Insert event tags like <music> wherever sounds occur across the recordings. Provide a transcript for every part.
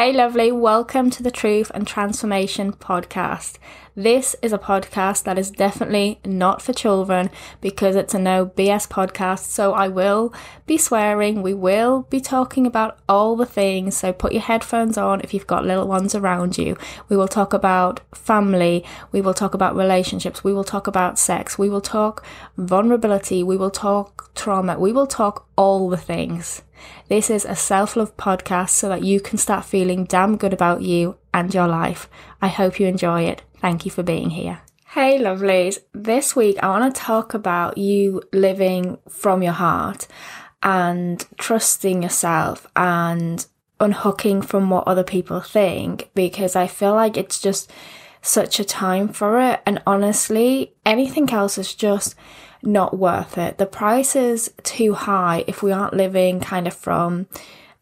Hey, lovely, welcome to the Truth and Transformation podcast. This is a podcast that is definitely not for children because it's a no BS podcast. So I will be swearing, we will be talking about all the things. So put your headphones on if you've got little ones around you. We will talk about family, we will talk about relationships, we will talk about sex, we will talk vulnerability, we will talk trauma, we will talk all the things. This is a self love podcast so that you can start feeling damn good about you and your life. I hope you enjoy it. Thank you for being here. Hey, lovelies. This week I want to talk about you living from your heart and trusting yourself and unhooking from what other people think because I feel like it's just such a time for it. And honestly, anything else is just not worth it. The price is too high if we aren't living kind of from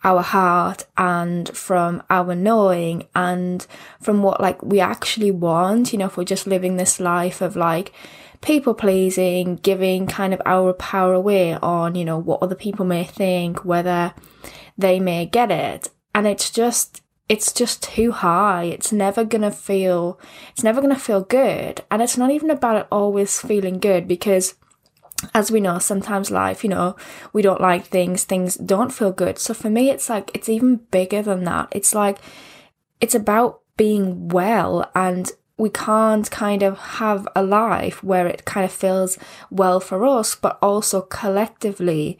our heart and from our knowing and from what like we actually want, you know, if we're just living this life of like people pleasing, giving kind of our power away on, you know, what other people may think, whether they may get it. And it's just it's just too high. It's never gonna feel it's never gonna feel good. And it's not even about it always feeling good because as we know, sometimes life, you know, we don't like things, things don't feel good. So for me, it's like, it's even bigger than that. It's like, it's about being well and we can't kind of have a life where it kind of feels well for us, but also collectively,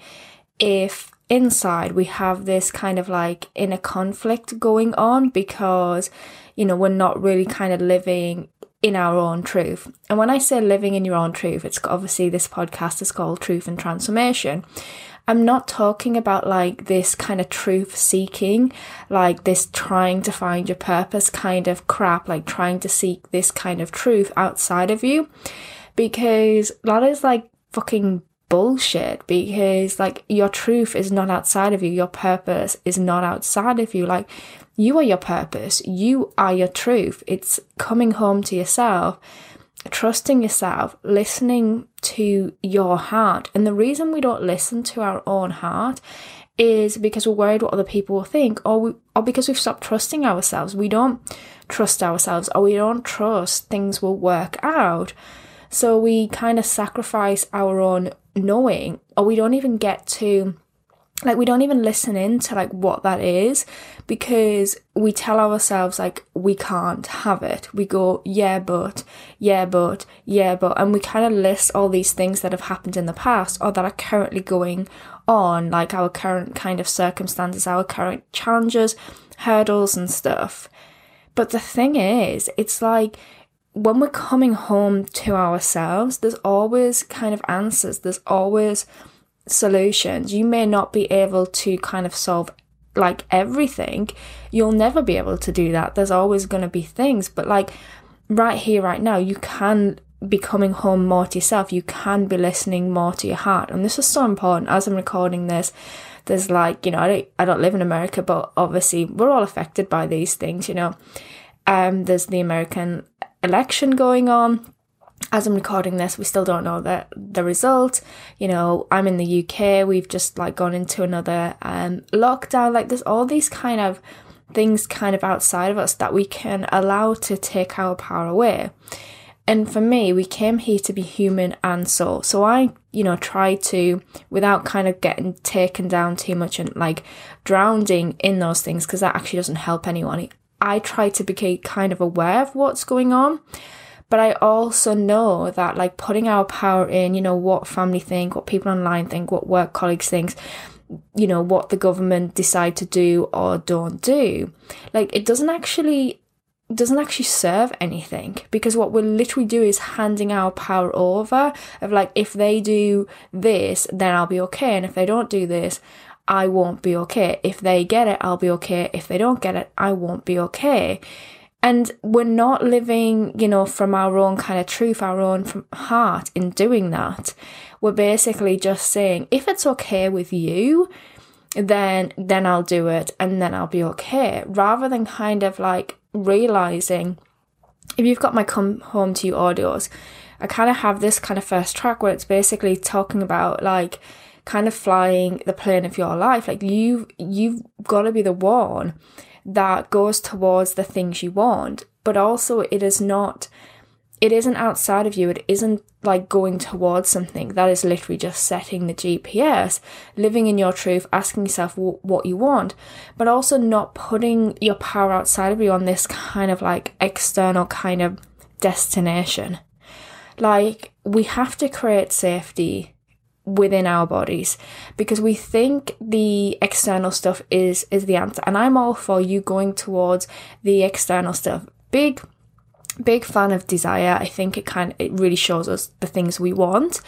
if inside we have this kind of like inner conflict going on because, you know, we're not really kind of living in our own truth. And when I say living in your own truth, it's obviously this podcast is called Truth and Transformation. I'm not talking about like this kind of truth seeking, like this trying to find your purpose kind of crap, like trying to seek this kind of truth outside of you. Because that is like fucking bullshit because like your truth is not outside of you your purpose is not outside of you like you are your purpose. You are your truth. It's coming home to yourself, trusting yourself, listening to your heart. And the reason we don't listen to our own heart is because we're worried what other people will think, or, we, or because we've stopped trusting ourselves. We don't trust ourselves, or we don't trust things will work out. So we kind of sacrifice our own knowing, or we don't even get to like we don't even listen in to like what that is because we tell ourselves like we can't have it. We go yeah but yeah but yeah but and we kind of list all these things that have happened in the past or that are currently going on like our current kind of circumstances our current challenges hurdles and stuff. But the thing is it's like when we're coming home to ourselves there's always kind of answers. There's always solutions. You may not be able to kind of solve like everything. You'll never be able to do that. There's always going to be things, but like right here, right now, you can be coming home more to yourself. You can be listening more to your heart. And this is so important as I'm recording this. There's like, you know, I don't, I don't live in America, but obviously we're all affected by these things, you know. Um, there's the American election going on as I'm recording this, we still don't know the the result. You know, I'm in the UK. We've just like gone into another um, lockdown. Like, there's all these kind of things kind of outside of us that we can allow to take our power away. And for me, we came here to be human and soul. So I, you know, try to, without kind of getting taken down too much and like drowning in those things, because that actually doesn't help anyone. I try to be kind of aware of what's going on but I also know that like putting our power in, you know, what family think, what people online think, what work colleagues think, you know, what the government decide to do or don't do, like it doesn't actually doesn't actually serve anything. Because what we'll literally do is handing our power over of like if they do this then I'll be okay. And if they don't do this I won't be okay. If they get it I'll be okay. If they don't get it I won't be okay and we're not living, you know, from our own kind of truth, our own heart in doing that. We're basically just saying, if it's okay with you, then then I'll do it and then I'll be okay. Rather than kind of like realizing if you've got my come home to you audios, I kind of have this kind of first track where it's basically talking about like kind of flying the plane of your life. Like you you've got to be the one that goes towards the things you want, but also it is not it isn't outside of you. It isn't like going towards something. That is literally just setting the GPS, living in your truth, asking yourself w- what you want, but also not putting your power outside of you on this kind of like external kind of destination. Like, we have to create safety within our bodies because we think the external stuff is is the answer and i'm all for you going towards the external stuff big big fan of desire. I think it kind of, it really shows us the things we want.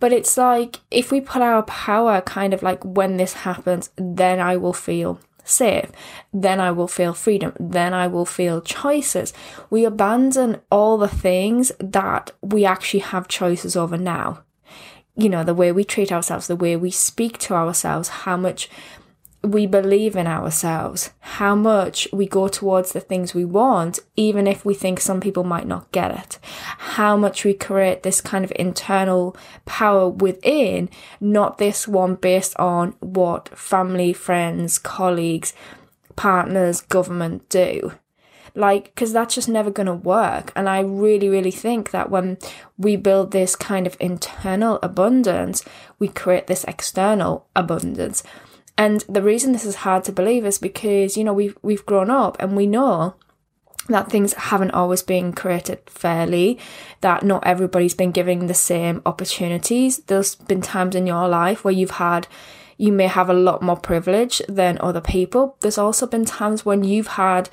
But it's like if we put our power kind of like when this happens, then I will feel safe. Then I will feel freedom. Then I will feel choices. We abandon all the things that we actually have choices over now. You know, the way we treat ourselves, the way we speak to ourselves, how much we believe in ourselves, how much we go towards the things we want, even if we think some people might not get it, how much we create this kind of internal power within, not this one based on what family, friends, colleagues, partners, government do. Like, because that's just never going to work. And I really, really think that when we build this kind of internal abundance, we create this external abundance. And the reason this is hard to believe is because, you know, we've, we've grown up and we know that things haven't always been created fairly, that not everybody's been given the same opportunities. There's been times in your life where you've had, you may have a lot more privilege than other people. There's also been times when you've had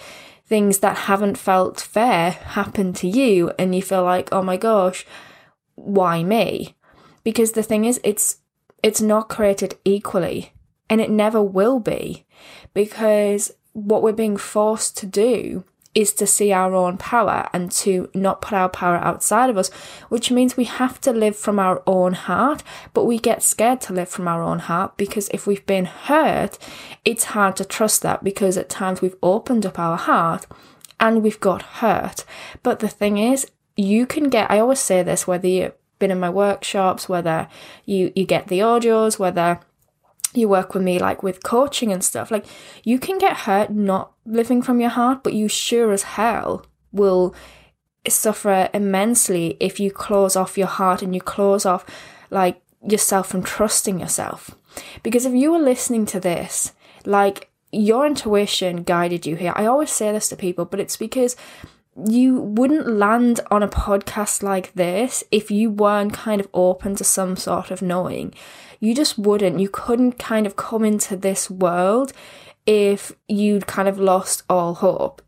things that haven't felt fair happen to you and you feel like, oh my gosh, why me? Because the thing is, it's, it's not created equally. And it never will be because what we're being forced to do is to see our own power and to not put our power outside of us, which means we have to live from our own heart, but we get scared to live from our own heart because if we've been hurt, it's hard to trust that because at times we've opened up our heart and we've got hurt. But the thing is, you can get, I always say this, whether you've been in my workshops, whether you, you get the audios, whether you work with me like with coaching and stuff like you can get hurt not living from your heart but you sure as hell will suffer immensely if you close off your heart and you close off like yourself from trusting yourself. Because if you were listening to this like your intuition guided you here. I always say this to people but it's because you wouldn't land on a podcast like this if you weren't kind of open to some sort of knowing you just wouldn't. You couldn't kind of come into this world if you'd kind of lost all hope.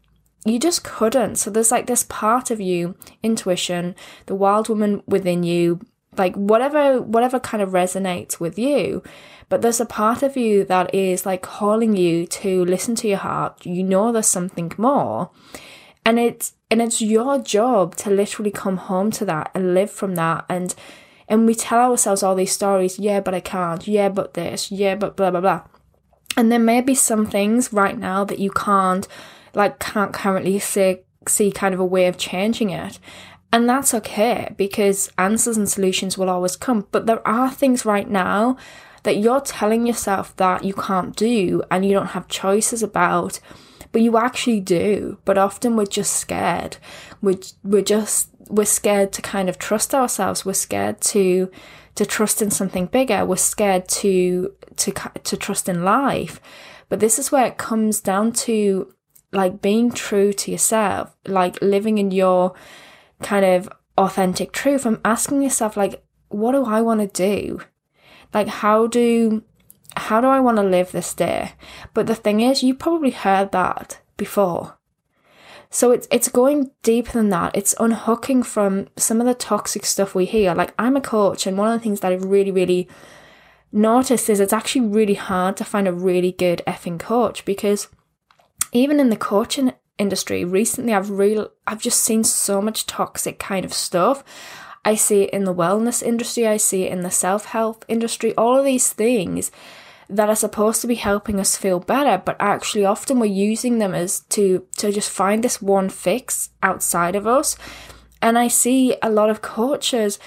You just couldn't. So there's like this part of you, intuition, the wild woman within you, like whatever whatever kind of resonates with you. But there's a part of you that is like calling you to listen to your heart. You know there's something more. And it's and it's your job to literally come home to that and live from that and and we tell ourselves all these stories, yeah, but I can't, yeah, but this, yeah, but blah, blah, blah. And there may be some things right now that you can't, like, can't currently see, see kind of a way of changing it. And that's okay because answers and solutions will always come. But there are things right now that you're telling yourself that you can't do and you don't have choices about, but you actually do. But often we're just scared. We're, we're just we're scared to kind of trust ourselves. We're scared to to trust in something bigger. We're scared to to to trust in life. But this is where it comes down to like being true to yourself, like living in your kind of authentic truth. I'm asking yourself like what do I want to do? Like how do how do I want to live this day? But the thing is, you probably heard that before. So it's it's going deeper than that. It's unhooking from some of the toxic stuff we hear. Like I'm a coach, and one of the things that I've really, really noticed is it's actually really hard to find a really good effing coach because even in the coaching industry recently I've real I've just seen so much toxic kind of stuff. I see it in the wellness industry, I see it in the self-help industry, all of these things that are supposed to be helping us feel better, but actually often we're using them as to to just find this one fix outside of us. And I see a lot of coaches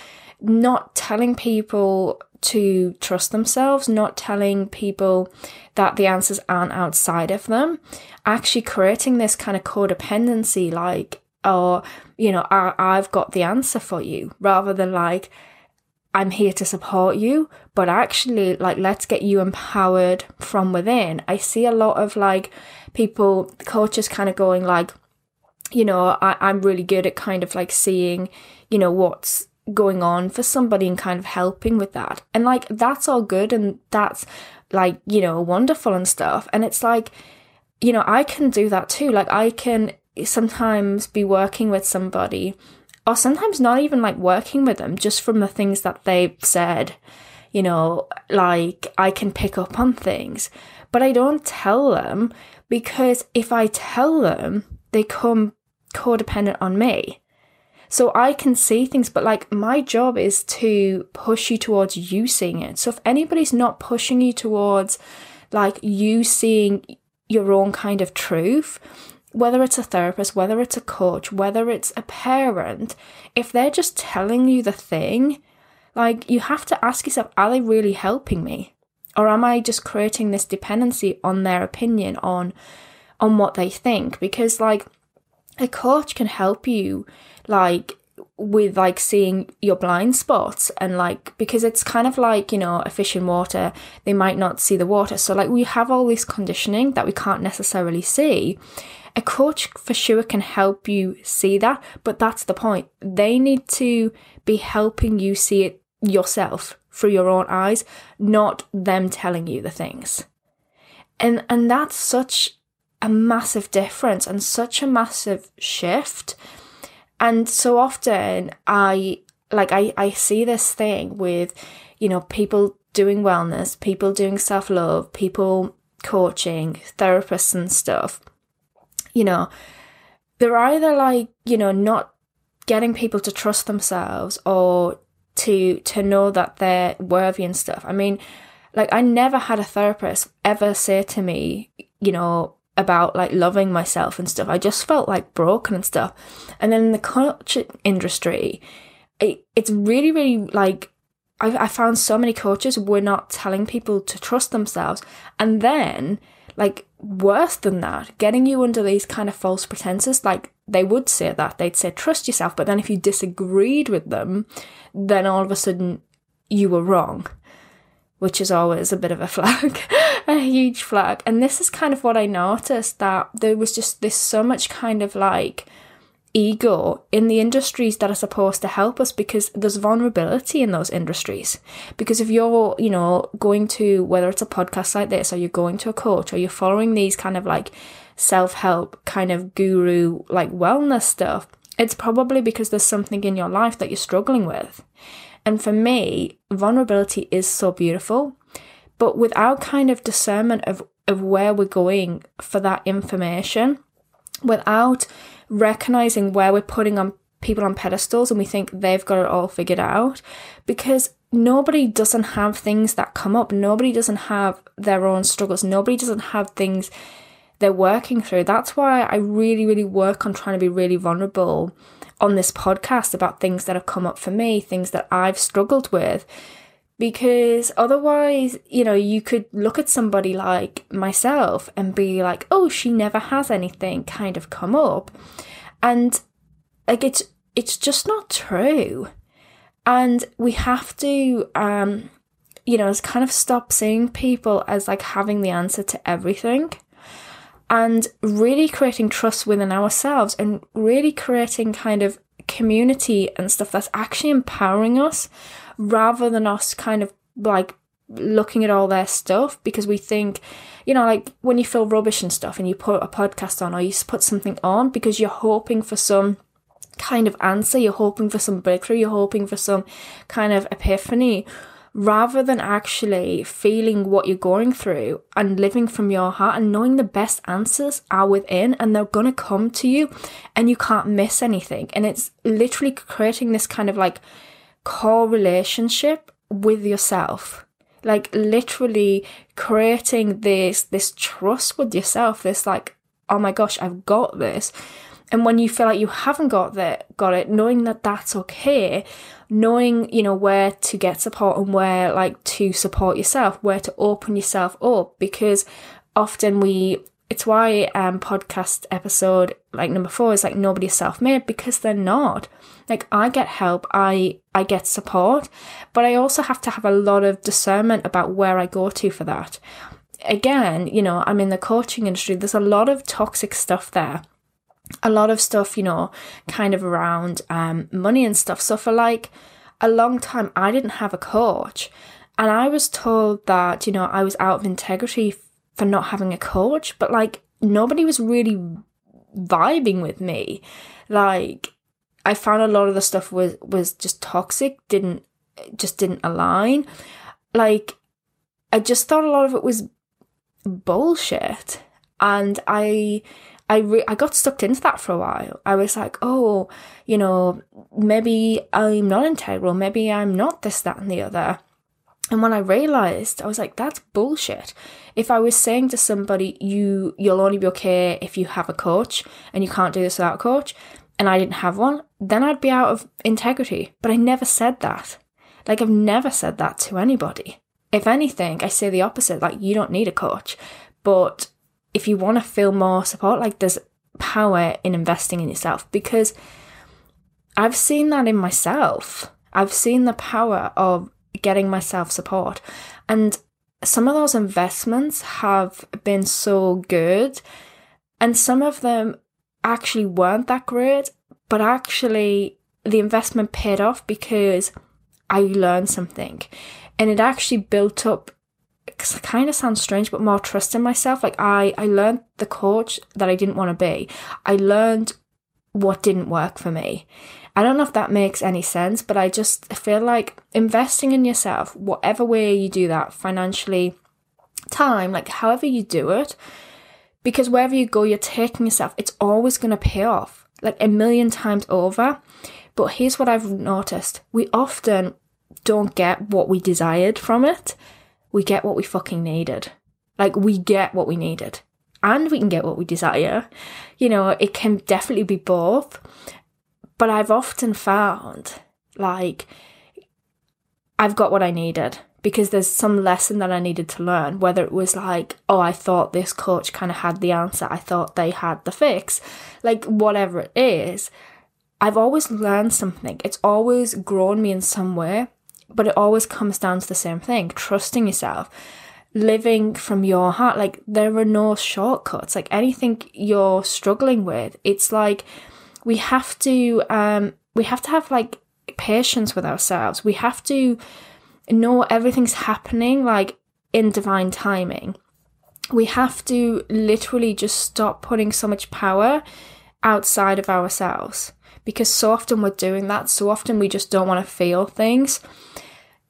not telling people to trust themselves, not telling people that the answers aren't outside of them, actually creating this kind of codependency, like, or, you know, I, I've got the answer for you, rather than like, I'm here to support you, but actually, like, let's get you empowered from within. I see a lot of like people, coaches kind of going like, you know, I, I'm really good at kind of like seeing, you know, what's going on for somebody and kind of helping with that. And like, that's all good and that's like, you know, wonderful and stuff. And it's like, you know, I can do that too. Like, I can sometimes be working with somebody or sometimes not even like working with them just from the things that they've said. You know, like I can pick up on things, but I don't tell them because if I tell them, they come codependent on me. So I can see things, but like my job is to push you towards you seeing it. So if anybody's not pushing you towards like you seeing your own kind of truth, whether it's a therapist, whether it's a coach, whether it's a parent, if they're just telling you the thing, like you have to ask yourself, are they really helping me? Or am I just creating this dependency on their opinion, on on what they think? Because like a coach can help you like with like seeing your blind spots and like because it's kind of like you know a fish in water they might not see the water so like we have all this conditioning that we can't necessarily see a coach for sure can help you see that, but that's the point. They need to be helping you see it yourself through your own eyes, not them telling you the things. And and that's such a massive difference and such a massive shift. And so often I like I, I see this thing with, you know, people doing wellness, people doing self love, people coaching, therapists and stuff you know, they're either like, you know, not getting people to trust themselves or to to know that they're worthy and stuff. I mean, like I never had a therapist ever say to me, you know, about like loving myself and stuff. I just felt like broken and stuff. And then in the coaching industry, it, it's really, really like I, I found so many coaches were not telling people to trust themselves. And then like worse than that, getting you under these kind of false pretenses, like they would say that, they'd say, trust yourself, but then if you disagreed with them, then all of a sudden you were wrong, which is always a bit of a <laughs> flag, a huge flag. And this is kind of what I noticed that there was just this so much kind of like, ego in the industries that are supposed to help us because there's vulnerability in those industries. Because if you're, you know, going to whether it's a podcast like this or you're going to a coach or you're following these kind of like self help kind of guru like wellness stuff, it's probably because there's something in your life that you're struggling with. And for me, vulnerability is so beautiful. But without kind of discernment of, of where we're going for that information, without recognizing where we're putting on people on pedestals and we think they've got it all figured out because nobody doesn't have things that come up. Nobody doesn't have their own struggles. Nobody doesn't have things they're working through. That's why i really really work on trying to be really vulnerable on this podcast about things that have come up for me things that i've struggled with because otherwise, you know, you could look at somebody like myself and be like, oh, she never has anything kind of come up. And like it's it's just not true. And we have to um you know, kind of stop seeing people as like having the answer to everything and really creating trust within ourselves and really creating kind of community and stuff that's actually empowering us rather than us kind of like looking at all their stuff. Because we think, you know, like when you feel rubbish and stuff and you put a podcast on or you put something on because you're hoping for some kind of answer, you're hoping for some breakthrough, you're hoping for some kind of epiphany rather than actually feeling what you're going through and living from your heart and knowing the best answers are within and they're going to come to you and you can't miss anything. And it's literally creating this kind of like core relationship with yourself like literally creating this this trust with yourself this like oh my gosh i've got this and when you feel like you haven't got that got it knowing that that's okay knowing you know where to get support and where like to support yourself where to open yourself up because often we it's why um podcast episode like number four is like nobody's self-made because they're not. Like i get help i i get support but i also have to have a lot of discernment about where i go to for that. Again you know i'm in the coaching industry there's a lot of toxic stuff there a lot of stuff, you know, kind of around um, money and stuff. So for like a long time, I didn't have a coach. And I was told that, you know, I was out of integrity for not having a coach, but like nobody was really vibing with me. Like I found a lot of the stuff was was just toxic, didn't just didn't align. Like I just thought a lot of it was bullshit. And I I re- I got sucked into that for a while. I was like, oh, you know, maybe I'm not integral, maybe I'm not this, that, and the other. And when I realized, I was like, that's bullshit. If I was saying to somebody, you you'll only be okay if you have a coach and you can't do this without a coach, and I didn't have one, then I'd be out of integrity. But I never said that. Like I've never said that to anybody. If anything, I say the opposite, like you don't need a coach. But if you want to feel more support, like there's power in investing in yourself because I've seen that in myself. I've seen the power of getting myself support. And some of those investments have been so good, and some of them actually weren't that great, but actually the investment paid off because I learned something and it actually built up kind of sounds strange, but more trust in myself. Like I, I learned the coach that I didn't want to be. I learned what didn't work for me. I don't know if that makes any sense, but I just feel like investing in yourself, whatever way you do that, financially, time, like however you do it, because wherever you go, you're taking yourself, it's always going to pay off like a million times over. But here's what I've noticed we often don't get what we desired from it we get what we fucking needed. Like, we get what we needed. And we can get what we desire. You know, it can definitely be both. But I've often found, like, I've got what I needed because there's some lesson that I needed to learn. Whether it was like, oh, I thought this coach kind of had the answer, I thought they had the fix, like, whatever it is. I've always learned something. It's always grown me in some way but it always comes down to the same thing trusting yourself living from your heart. Like there are no shortcuts. Like anything you're struggling with it's like we have to um we have to have like patience with ourselves. We have to know everything's happening like in divine timing. We have to literally just stop putting so much power outside of ourselves because so often we're doing that. So often we just don't want to feel things.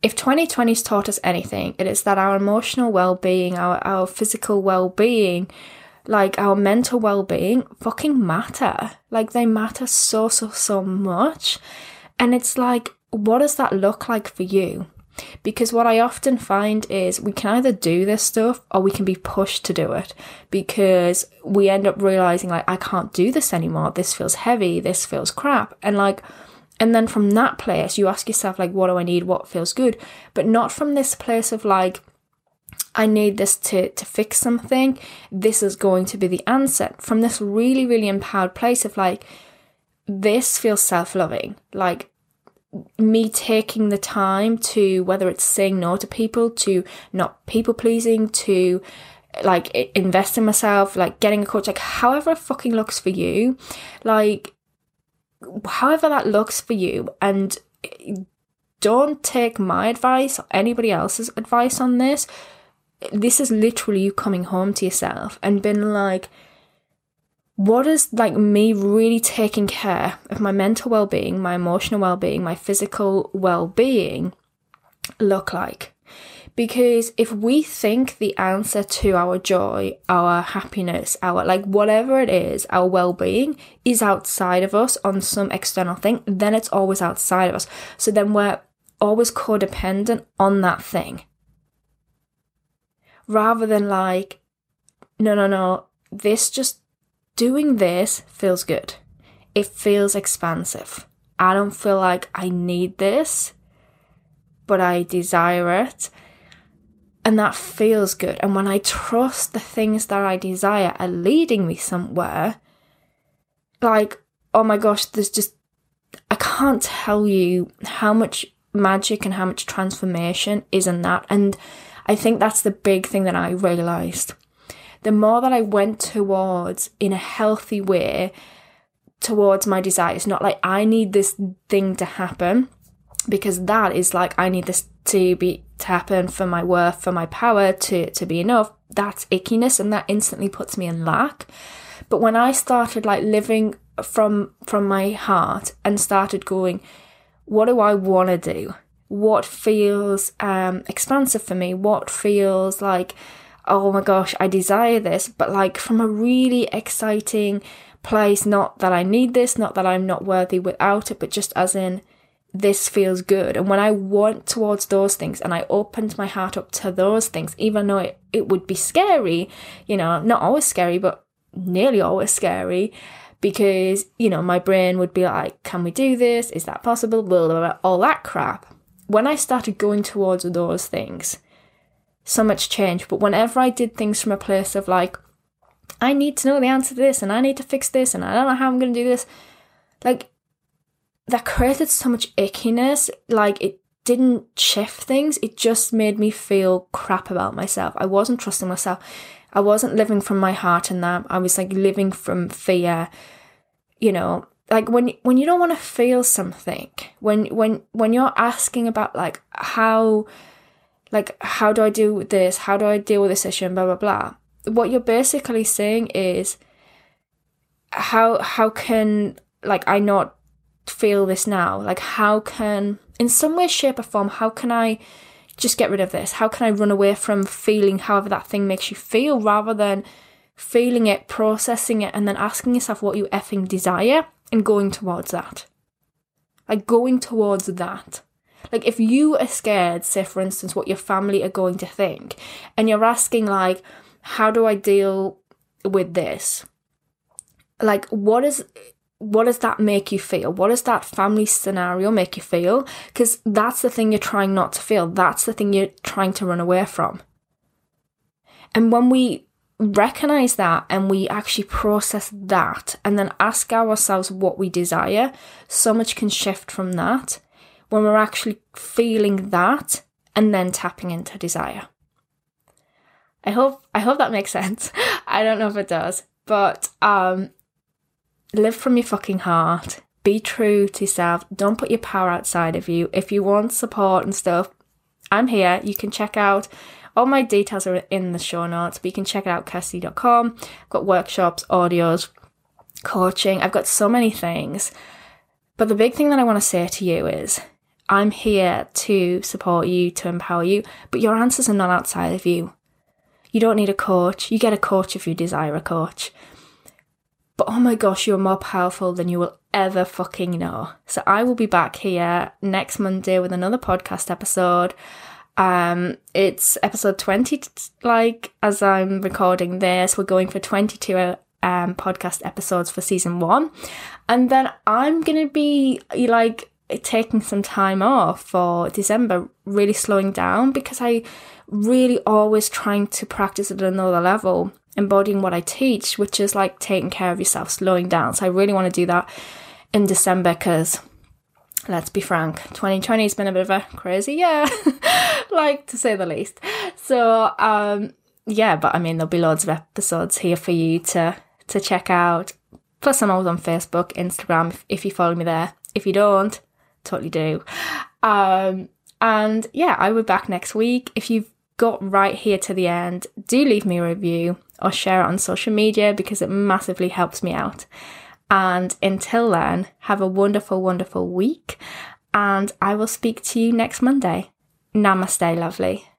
If 2020's taught us anything, it is that our emotional well being, our, our physical well being, like our mental well being fucking matter. Like they matter so, so, so much. And it's like, what does that look like for you? Because what I often find is we can either do this stuff or we can be pushed to do it because we end up realizing, like, I can't do this anymore. This feels heavy. This feels crap. And, like, and then from that place, you ask yourself, like, what do I need? What feels good? But not from this place of, like, I need this to, to fix something. This is going to be the answer. From this really, really empowered place of, like, this feels self loving. Like, me taking the time to whether it's saying no to people to not people pleasing to like invest in myself like getting a coach like however it fucking looks for you like however that looks for you and don't take my advice or anybody else's advice on this. This is literally you coming home to yourself and being like what is like me really taking care of my mental well-being my emotional well-being my physical well-being look like? Because if we think the answer to our joy our happiness our like whatever it is our well-being is outside of us on some external thing then it's always outside of us. So then we're always codependent on that thing. Rather than like no no no this just doing this feels good. it feels expansive. I don't feel like I need this, but I desire it. And that feels good. And when I trust the things that I desire are leading me somewhere, like, oh my gosh, there's just, I can't tell you how much magic and how much transformation is in that. And I think that's the big thing that I realized. The more that I went towards in a healthy way, towards my desires, not like I need this thing to happen, because that is like I need this to be to happen for my worth, for my power to to be enough. That's ickiness, and that instantly puts me in lack. But when I started like living from from my heart and started going, what do I want to do? What feels um, expansive for me? What feels like, oh my gosh, I desire this, but like from a really exciting place. Not that I need this, not that I'm not worthy without it, but just as in this feels good. And when I went towards those things and I opened my heart up to those things, even though it, it would be scary, you know, not always scary, but nearly always scary, because, you know, my brain would be like, can we do this? Is that possible? Blah, blah, blah, all that crap. When I started going towards those things, so much change. But whenever I did things from a place of like, I need to know the answer to this and I need to fix this and I don't know how I'm going to do this, like, that created so much ickiness. Like, it didn't shift things, it just made me feel crap about myself. I wasn't trusting myself. I wasn't living from my heart in that. I was like living from fear. You know, like when when you don't want to feel something, when when when you're asking about like how like how do I do with this? How do I deal with this issue and blah blah blah. What you're basically saying is how how can like I not feel this now? Like how can in some way, shape or form, how can I just get rid of this? How can I run away from feeling however that thing makes you feel rather than feeling it, processing it, and then asking yourself what you effing desire and going towards that? Like going towards that. Like if you are scared, say for instance, what your family are going to think, and you're asking like, how do I deal with this? Like what is what does that make you feel? What does that family scenario make you feel? Because that's the thing you're trying not to feel. That's the thing you're trying to run away from. And when we recognize that and we actually process that and then ask ourselves what we desire, so much can shift from that when we're actually feeling that and then tapping into desire. I hope I hope that makes <laughs> sense. I don't know if it does, but um live from your fucking heart. Be true to yourself. Don't put your power outside of you. If you want support and stuff, I'm here. You can check out all my details are in the show notes, but you can check it out kirsty.com. I've got workshops, audios, coaching. I've got so many things. But the big thing that I want to say to you is I'm here to support you, to empower you, but your answers are not outside of you. You don't need a coach. You get a coach if you desire a coach. But oh my gosh, you're more powerful than you will ever fucking know. So I will be back here next Monday with another podcast episode. Um, it's episode 20, like as I'm recording this, we're going for 22 um, podcast episodes for season one. And then I'm going to be like taking some time off for December, really slowing down because I really always trying to practice at another level embodying what I teach, which is like taking care of yourself, slowing down. So I really want to do that in December because let's be frank, 2020 has been a bit of a crazy year, <laughs> like to say the least. So um yeah, but I mean there'll be loads of episodes here for you to to check out. Plus I'm always on Facebook, Instagram if, if you follow me there. If you don't, totally do. Um and yeah, I will be back next week. If you've got right here to the end, do leave me a review or share it on social media because it massively helps me out. And until then, have a wonderful, wonderful week. And I will speak to you next Monday. Namaste, lovely.